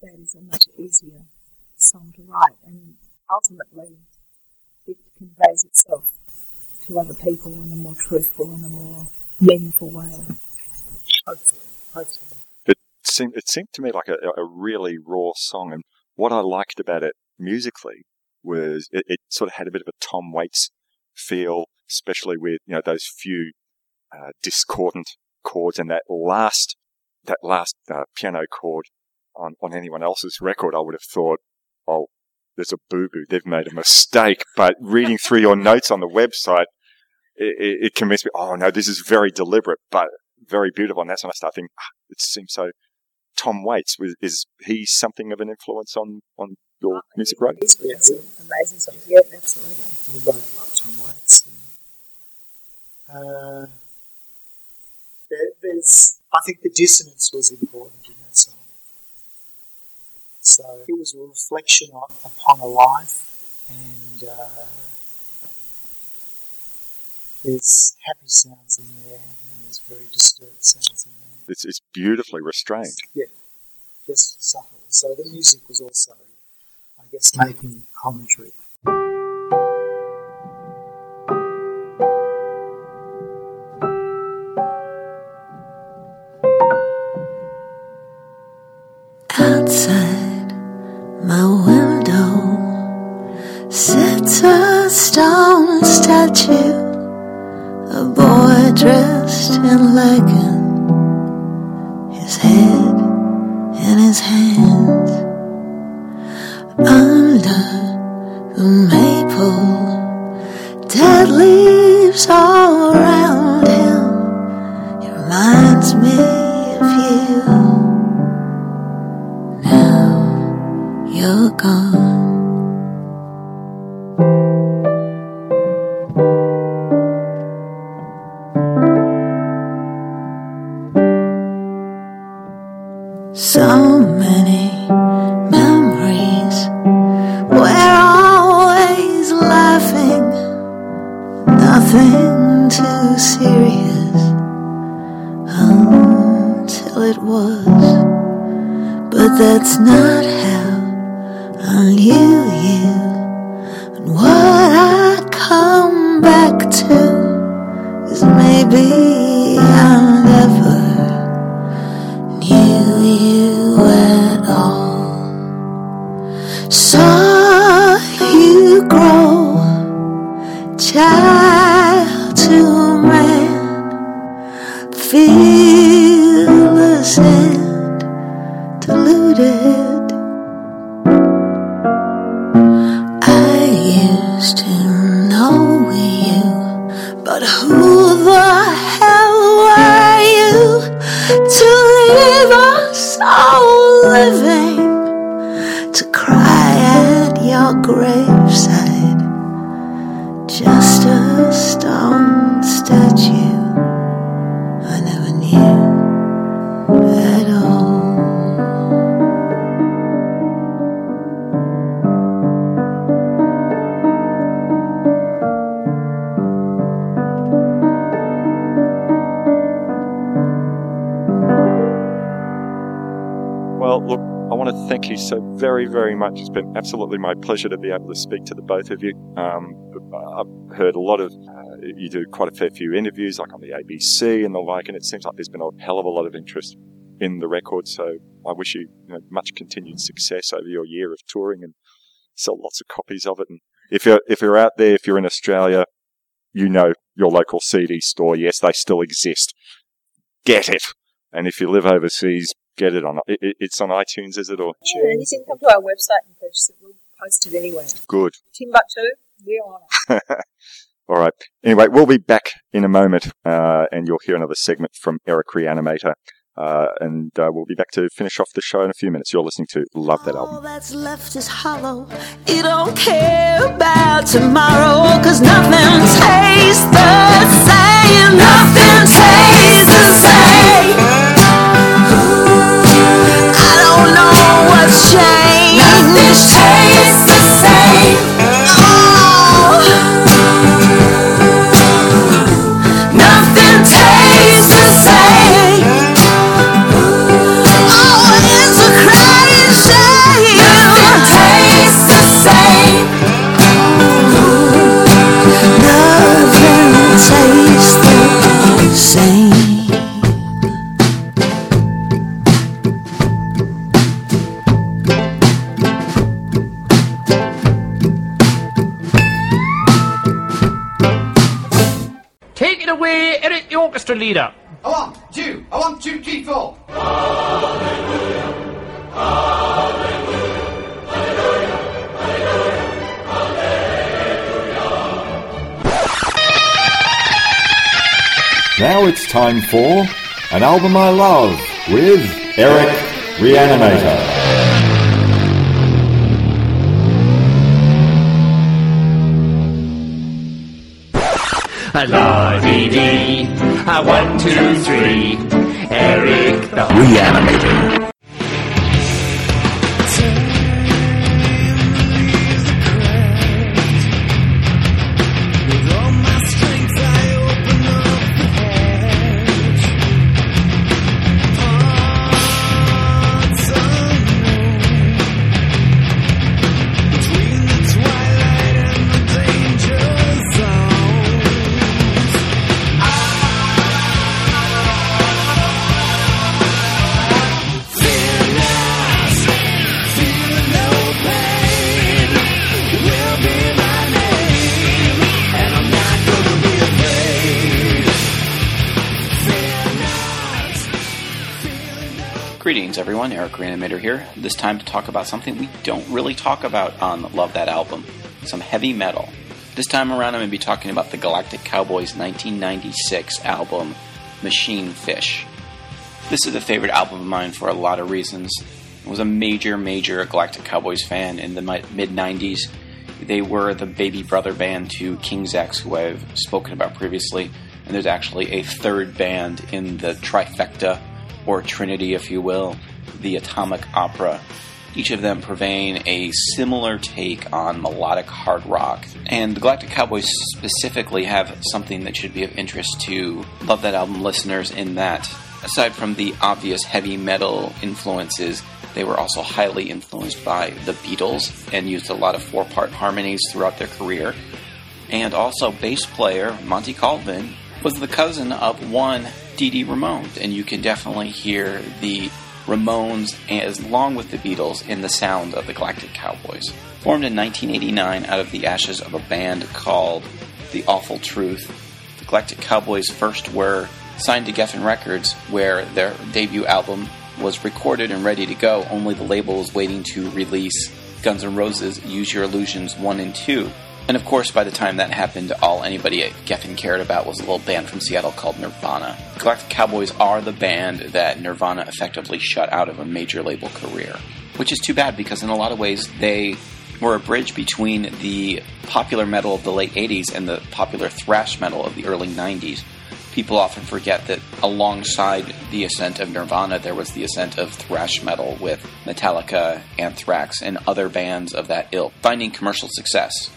that is a much easier song to write. And ultimately, it conveys itself to other people in a more truthful and a more meaningful way. Hopefully, hopefully. It seemed, it seemed to me like a, a really raw song, and what I liked about it musically was it, it sort of had a bit of a Tom Waits feel, especially with you know those few uh, discordant chords and that last that last uh, piano chord on on anyone else's record. I would have thought, oh, there's a boo boo. They've made a mistake. But reading through your notes on the website, it, it, it convinced me, oh no, this is very deliberate, but very beautiful. And that's when I started thinking, ah, it seems so. Tom Waits was, is he something of an influence on on your music writing? He's some amazing songs. Yeah, absolutely. We both love Tom Waits. Uh, there, there's, I think the dissonance was important in that song. So it was a reflection on, upon a life and uh, there's happy sounds in there, and there's very disturbed sounds in there. It's, it's beautifully restrained. Yeah, just subtle. So the music was also, I guess, making commentary. Dressed in leggings, deluded. Very, much. It's been absolutely my pleasure to be able to speak to the both of you. Um, I've heard a lot of, uh, you do quite a fair few interviews, like on the ABC and the like, and it seems like there's been a hell of a lot of interest in the record. So I wish you, you know, much continued success over your year of touring and sell lots of copies of it. And if you're if you're out there, if you're in Australia, you know your local CD store. Yes, they still exist. Get it. And if you live overseas, get it on. It, it, it's on iTunes, is it? Or Yeah, and you can come to our website and purchase it. We'll post it anywhere. good. Timbuktu, we're on it. All right. Anyway, we'll be back in a moment, uh, and you'll hear another segment from Eric Reanimator. Uh, and uh, we'll be back to finish off the show in a few minutes. You're listening to Love That Album. All that's left is hollow. You don't care about tomorrow, cause nothing tastes the same. Nothing tastes the same. Know the orchestra leader. I want two. I want two, three, four. Now it's time for An Album I Love with Eric Reanimator. La dee dee, a one, two, three. Eric the Reanimator. Here. This time to talk about something we don't really talk about on Love That Album some heavy metal. This time around, I'm going to be talking about the Galactic Cowboys 1996 album, Machine Fish. This is a favorite album of mine for a lot of reasons. I was a major, major Galactic Cowboys fan in the mid 90s. They were the baby brother band to King's X, who I've spoken about previously, and there's actually a third band in the trifecta, or trinity, if you will, the Atomic Opera. Each of them purveying a similar take on melodic hard rock. And the Galactic Cowboys specifically have something that should be of interest to Love That Album listeners in that, aside from the obvious heavy metal influences, they were also highly influenced by the Beatles and used a lot of four part harmonies throughout their career. And also, bass player Monty Colvin was the cousin of one Dee Dee Ramone, and you can definitely hear the Ramones as along with the Beatles in the sound of the Galactic Cowboys. Formed in 1989 out of the ashes of a band called The Awful Truth, the Galactic Cowboys first were signed to Geffen Records, where their debut album was recorded and ready to go, only the label was waiting to release Guns N' Roses' Use Your Illusions 1 and 2. And of course, by the time that happened, all anybody at Geffen cared about was a little band from Seattle called Nirvana. Galactic Cowboys are the band that Nirvana effectively shut out of a major label career. Which is too bad because, in a lot of ways, they were a bridge between the popular metal of the late 80s and the popular thrash metal of the early 90s people often forget that alongside the ascent of Nirvana, there was the ascent of thrash metal with Metallica, Anthrax, and other bands of that ilk finding commercial success.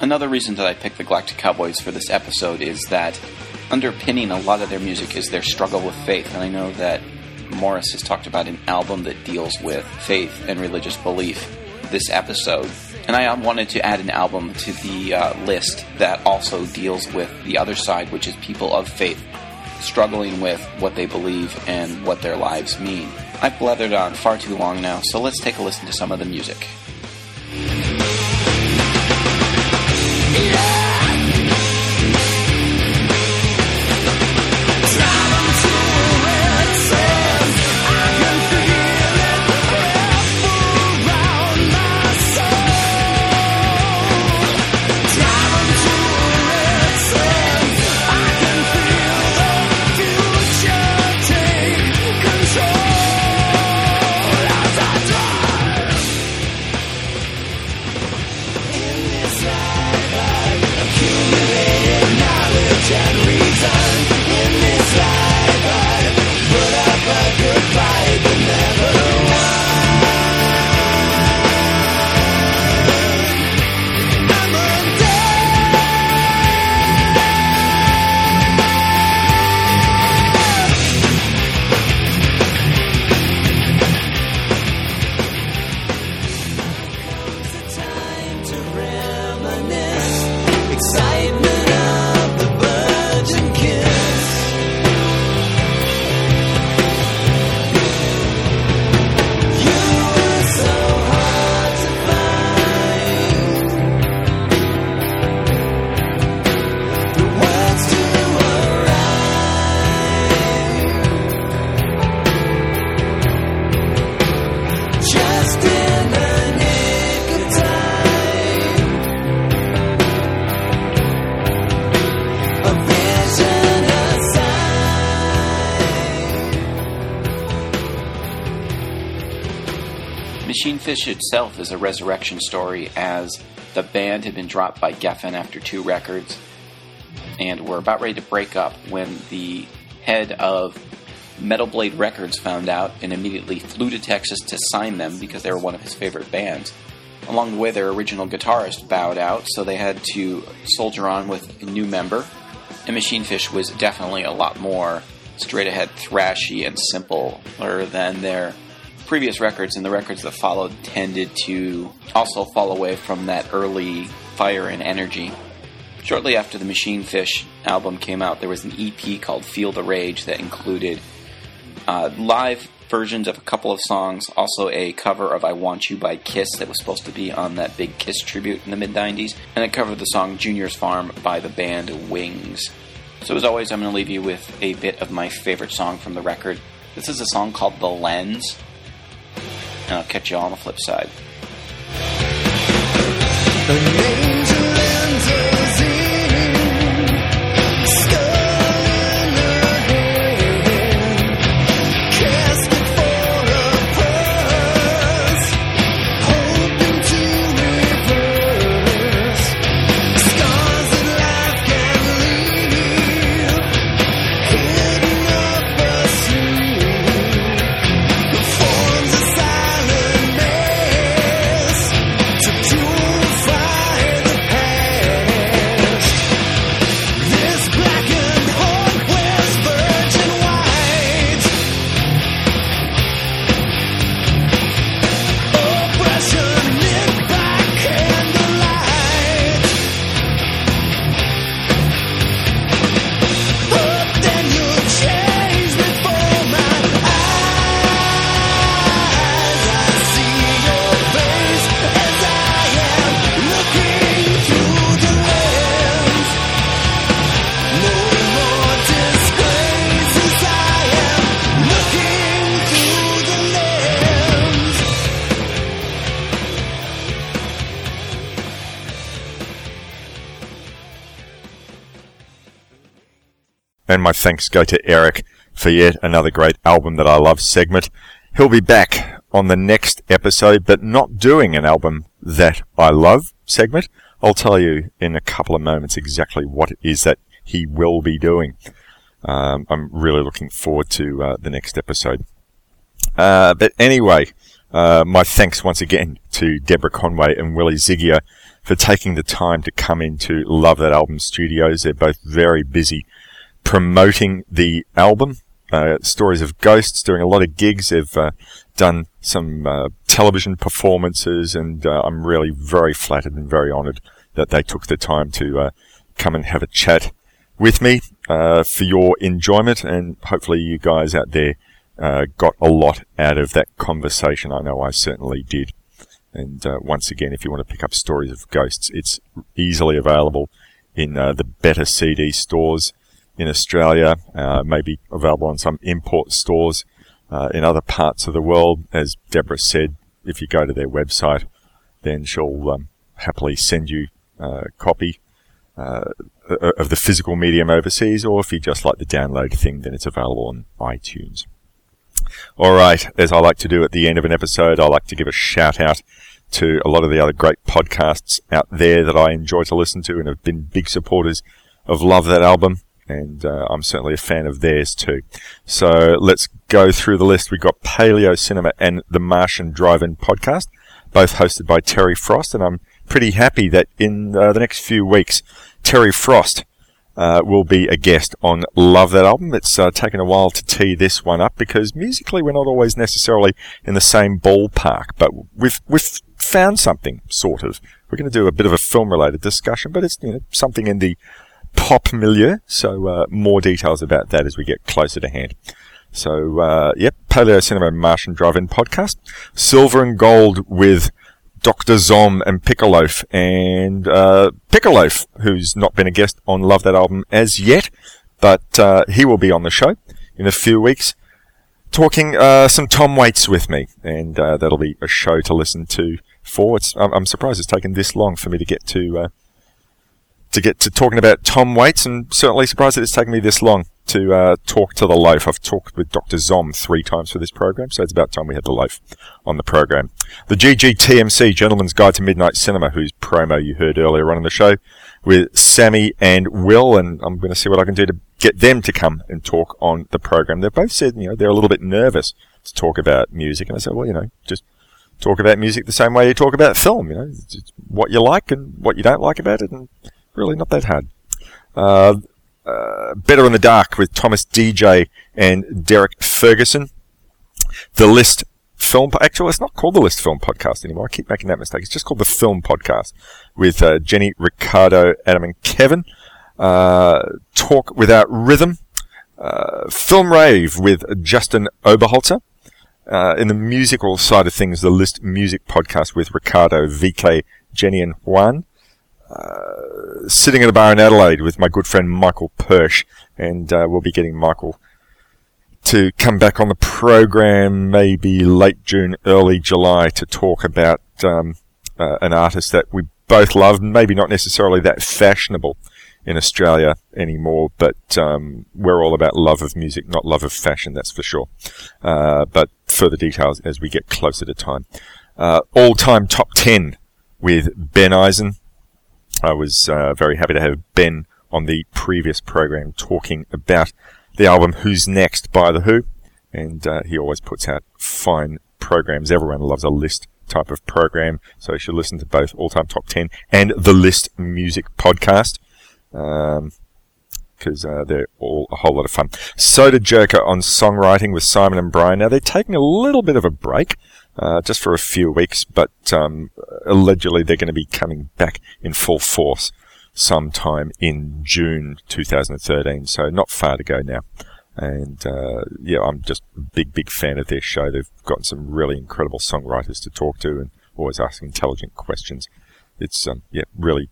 Another reason that I picked the Galactic Cowboys for this episode is that underpinning a lot of their music is their struggle with faith, and I know that Morris has talked about an album that deals with faith and religious belief this episode. And I wanted to add an album to the uh, list that also deals with the other side, which is people of faith struggling with what they believe and what their lives mean. I've blathered on far too long now, so let's take a listen to some of the music. Itself is a resurrection story as the band had been dropped by Geffen after two records and were about ready to break up when the head of Metal Blade Records found out and immediately flew to Texas to sign them because they were one of his favorite bands. Along the way, their original guitarist bowed out, so they had to soldier on with a new member. And Machine Fish was definitely a lot more straight ahead, thrashy, and simpler than their previous records and the records that followed tended to also fall away from that early fire and energy. Shortly after the Machine Fish album came out, there was an EP called Feel the Rage that included uh, live versions of a couple of songs, also a cover of I Want You by Kiss that was supposed to be on that big Kiss tribute in the mid 90s, and a cover of the song Junior's Farm by the band Wings. So, as always, I'm going to leave you with a bit of my favorite song from the record This is a song called The Lens. And I'll catch you all on the flip side. My thanks go to Eric for yet another great album that I love segment. He'll be back on the next episode, but not doing an album that I love segment. I'll tell you in a couple of moments exactly what it is that he will be doing. Um, I'm really looking forward to uh, the next episode. Uh, but anyway, uh, my thanks once again to Deborah Conway and Willie Zygier for taking the time to come into Love That Album Studios. They're both very busy promoting the album. Uh, Stories of Ghosts, doing a lot of gigs. They've uh, done some uh, television performances, and uh, I'm really very flattered and very honoured that they took the time to uh, come and have a chat with me uh, for your enjoyment, and hopefully you guys out there got a lot out of that conversation. I know I certainly did. And once again, if you want to pick up Stories of Ghosts, it's easily available in the better CD stores in Australia, uh, maybe available on some import stores uh, in other parts of the world. As Deborah said, if you go to their website, then she'll um, happily send you a copy uh, of the physical medium overseas, or if you just like the download thing, then it's available on iTunes. All right, as I like to do at the end of an episode, I like to give a shout out to a lot of the other great podcasts out there that I enjoy to listen to and have been big supporters of Love That Album and uh, I'm certainly a fan of theirs too. So let's go through the list. We've got Paleo Cinema and the Martian Drive-In podcast, both hosted by Terry Frost, and I'm pretty happy that in uh, the next few weeks, Terry Frost uh, will be a guest on Love That Album. It's uh, taken a while to tee this one up because musically we're not always necessarily in the same ballpark, but we've we've found something sort of. We're going to do a bit of a film-related discussion, but it's you know, something in the pop milieu. So uh, more details about that as we get closer to hand. So uh, yep, Paleo Cinema Martian Drive-In podcast, Silver and Gold with Dr. Zom and Pickaloaf, and uh, who's not been a guest on Love That Album as yet, but uh, he will be on the show in a few weeks, talking uh, some Tom Waits with me, and uh, that'll be a show to listen to. For it's, I'm, I'm surprised it's taken this long for me to get to uh, to get to talking about Tom Waits, and certainly surprised that it's taken me this long to uh, talk to the loaf. I've talked with Dr. Zom three times for this program, so it's about time we had the loaf on the program. The GGTMC, Gentleman's Guide to Midnight Cinema, whose promo you heard earlier on in the show, with Sammy and Will, and I'm going to see what I can do to get them to come and talk on the program. They've both said, you know, they're a little bit nervous to talk about music, and I said, well, you know, just talk about music the same way you talk about film, you know, what you like and what you don't like about it, and really not that hard. Uh, uh, Better in the Dark with Thomas DJ and Derek Ferguson. The List Film, actually, it's not called the List Film Podcast anymore. I keep making that mistake. It's just called the Film Podcast with uh, Jenny, Ricardo, Adam, and Kevin. Uh, Talk Without Rhythm. Uh, Film Rave with Justin Oberholzer. Uh, in the musical side of things, the List Music Podcast with Ricardo, VK, Jenny, and Juan. Uh, sitting at a bar in Adelaide with my good friend Michael Persh, and uh, we'll be getting Michael to come back on the program maybe late June, early July to talk about um, uh, an artist that we both love, maybe not necessarily that fashionable in Australia anymore, but um, we're all about love of music, not love of fashion, that's for sure. Uh, but further details as we get closer to time. Uh, all-time top 10 with Ben Eisen. I was uh, very happy to have Ben on the previous program talking about the album Who's Next by The Who. And uh, he always puts out fine programs. Everyone loves a list type of program. So you should listen to both All Time Top 10 and The List Music Podcast. Um, because uh, they're all a whole lot of fun. Sodajerker on songwriting with Simon and Brian. Now they're taking a little bit of a break, uh, just for a few weeks, but um, allegedly they're going to be coming back in full force sometime in June 2013. So not far to go now. And uh, yeah, I'm just a big, big fan of their show. They've got some really incredible songwriters to talk to and always asking intelligent questions. It's um, yeah, really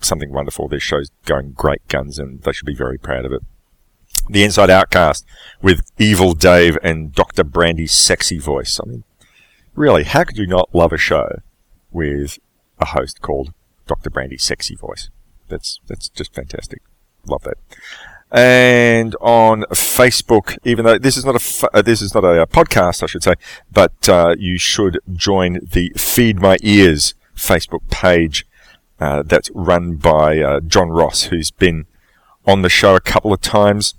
something wonderful. Their show's going great guns, and they should be very proud of it. The Inside Outcast with Evil Dave and Dr. Brandy's sexy voice. I mean, really, how could you not love a show with a host called Dr. Brandy's sexy voice? That's that's just fantastic. Love that. And on Facebook, even though this is not a uh, this is not a, a, podcast, I should say, but uh, you should join the Feed My Ears Facebook page uh, that's run by uh, John Ross, who's been on the show a couple of times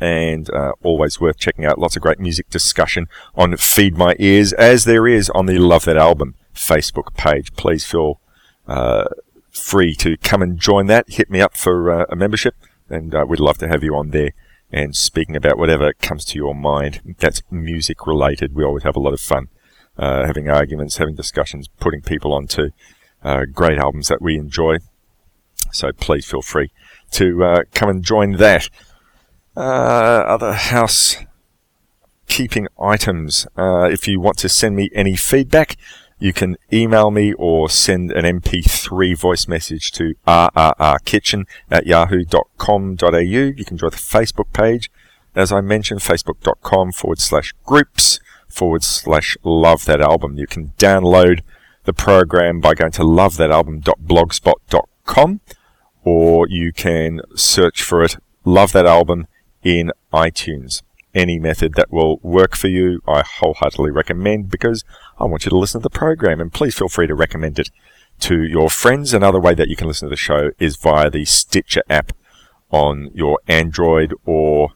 and uh, always worth checking out. Lots of great music discussion on Feed My Ears, as there is on the Love That Album Facebook page. Please feel uh, free to come and join that. Hit me up for uh, a membership, and uh, we'd love to have you on there and speaking about whatever comes to your mind that's music related. We always have a lot of fun having arguments, having discussions, putting people onto uh, great albums that we enjoy. So please feel free to uh, come and join that. Uh, other house keeping items. Uh, if you want to send me any feedback, you can email me or send an MP3 voice message to rrrkitchen at yahoo.com.au. You can join the Facebook page. As I mentioned, facebook.com forward slash groups forward slash love that album. You can download the program by going to lovethatalbum.blogspot.com or you can search for it, Love That Album, in iTunes. Any method that will work for you, I wholeheartedly recommend because I want you to listen to the program and please feel free to recommend it to your friends. Another way that you can listen to the show is via the Stitcher app on your Android or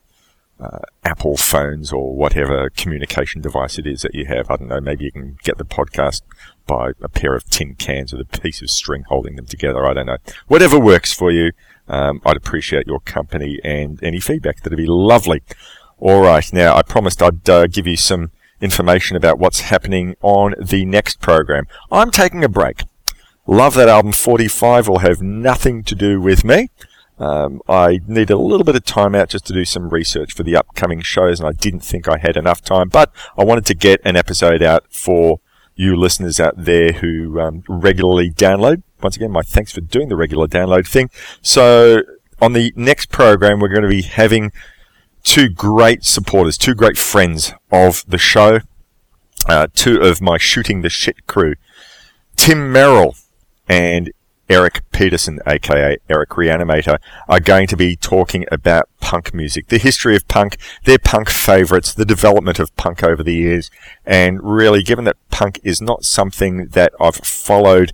uh, Apple phones or whatever communication device it is that you have. I don't know, maybe you can get the podcast by a pair of tin cans with a piece of string holding them together. I don't know. Whatever works for you. Um, I'd appreciate your company and any feedback. That'd be lovely. All right. Now, I promised I'd uh, give you some information about what's happening on the next program. I'm taking a break. Love that album 45 will have nothing to do with me. Um, I need a little bit of time out just to do some research for the upcoming shows, and I didn't think I had enough time, but I wanted to get an episode out for you listeners out there who um, regularly download. Once again, my thanks for doing the regular download thing. So on the next program, we're going to be having two great supporters, two great friends of the show, uh, two of my shooting the shit crew, Tim Merrill and Eric Peterson, aka Eric Reanimator, are going to be talking about punk music, the history of punk, their punk favourites, the development of punk over the years, and really, given that punk is not something that I've followed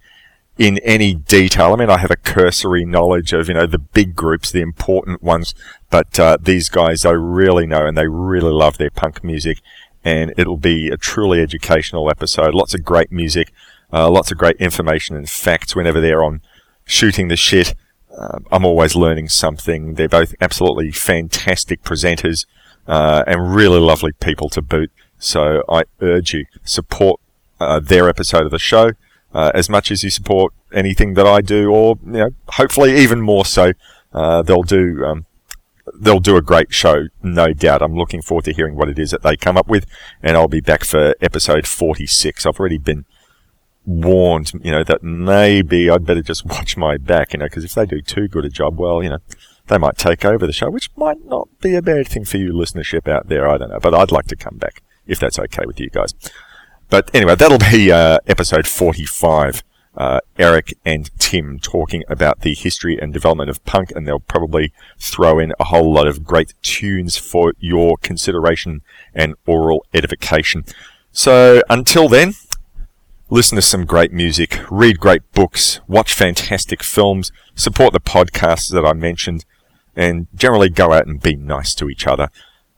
in any detail. I mean, I have a cursory knowledge of, you know, the big groups, the important ones, but uh, these guys I really know and they really love their punk music. And it'll be a truly educational episode. Lots of great music, uh, lots of great information and facts whenever they're on shooting the shit. Uh, I'm always learning something. They're both absolutely fantastic presenters uh, and really lovely people to boot. So I urge you support uh, their episode of the show uh, as much as you support anything that I do, or you know, hopefully even more so. Uh, they'll do um, they'll do a great show, no doubt. I'm looking forward to hearing what it is that they come up with, and I'll be back for episode 46. I've already been warned, you know, that maybe I'd better just watch my back, you know, because if they do too good a job, well, you know, they might take over the show, which might not be a bad thing for you listenership out there. I don't know, but I'd like to come back if that's okay with you guys. But anyway, that'll be uh, episode 45. Uh, Eric and Tim talking about the history and development of punk, and they'll probably throw in a whole lot of great tunes for your consideration and oral edification. So until then, listen to some great music, read great books, watch fantastic films, support the podcasts that I mentioned, and generally go out and be nice to each other.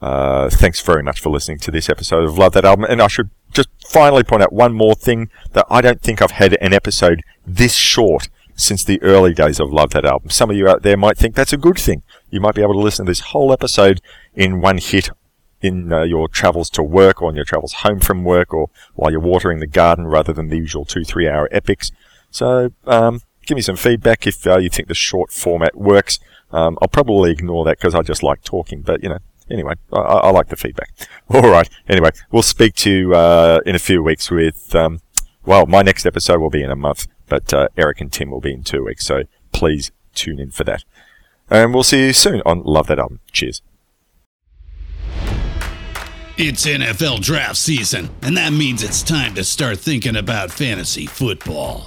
Uh, thanks very much for listening to this episode of Love That Album. And I should just finally point out one more thing that I don't think I've had an episode this short since the early days of Love That Album. Some of you out there might think that's a good thing. You might be able to listen to this whole episode in one hit in uh, your travels to work or on your travels home from work or while you're watering the garden rather than the usual two, three hour epics. So, um, give me some feedback if uh, you think the short format works. Um, I'll probably ignore that because I just like talking, but you know, anyway, I, I, like the feedback. All right. Anyway, we'll speak to uh, in a few weeks with. Um, well, my next episode will be in a month, but uh, Eric and Tim will be in two weeks. So please tune in for that. And we'll see you soon on Love That Album. Cheers. It's NFL draft season, and that means it's time to start thinking about fantasy football.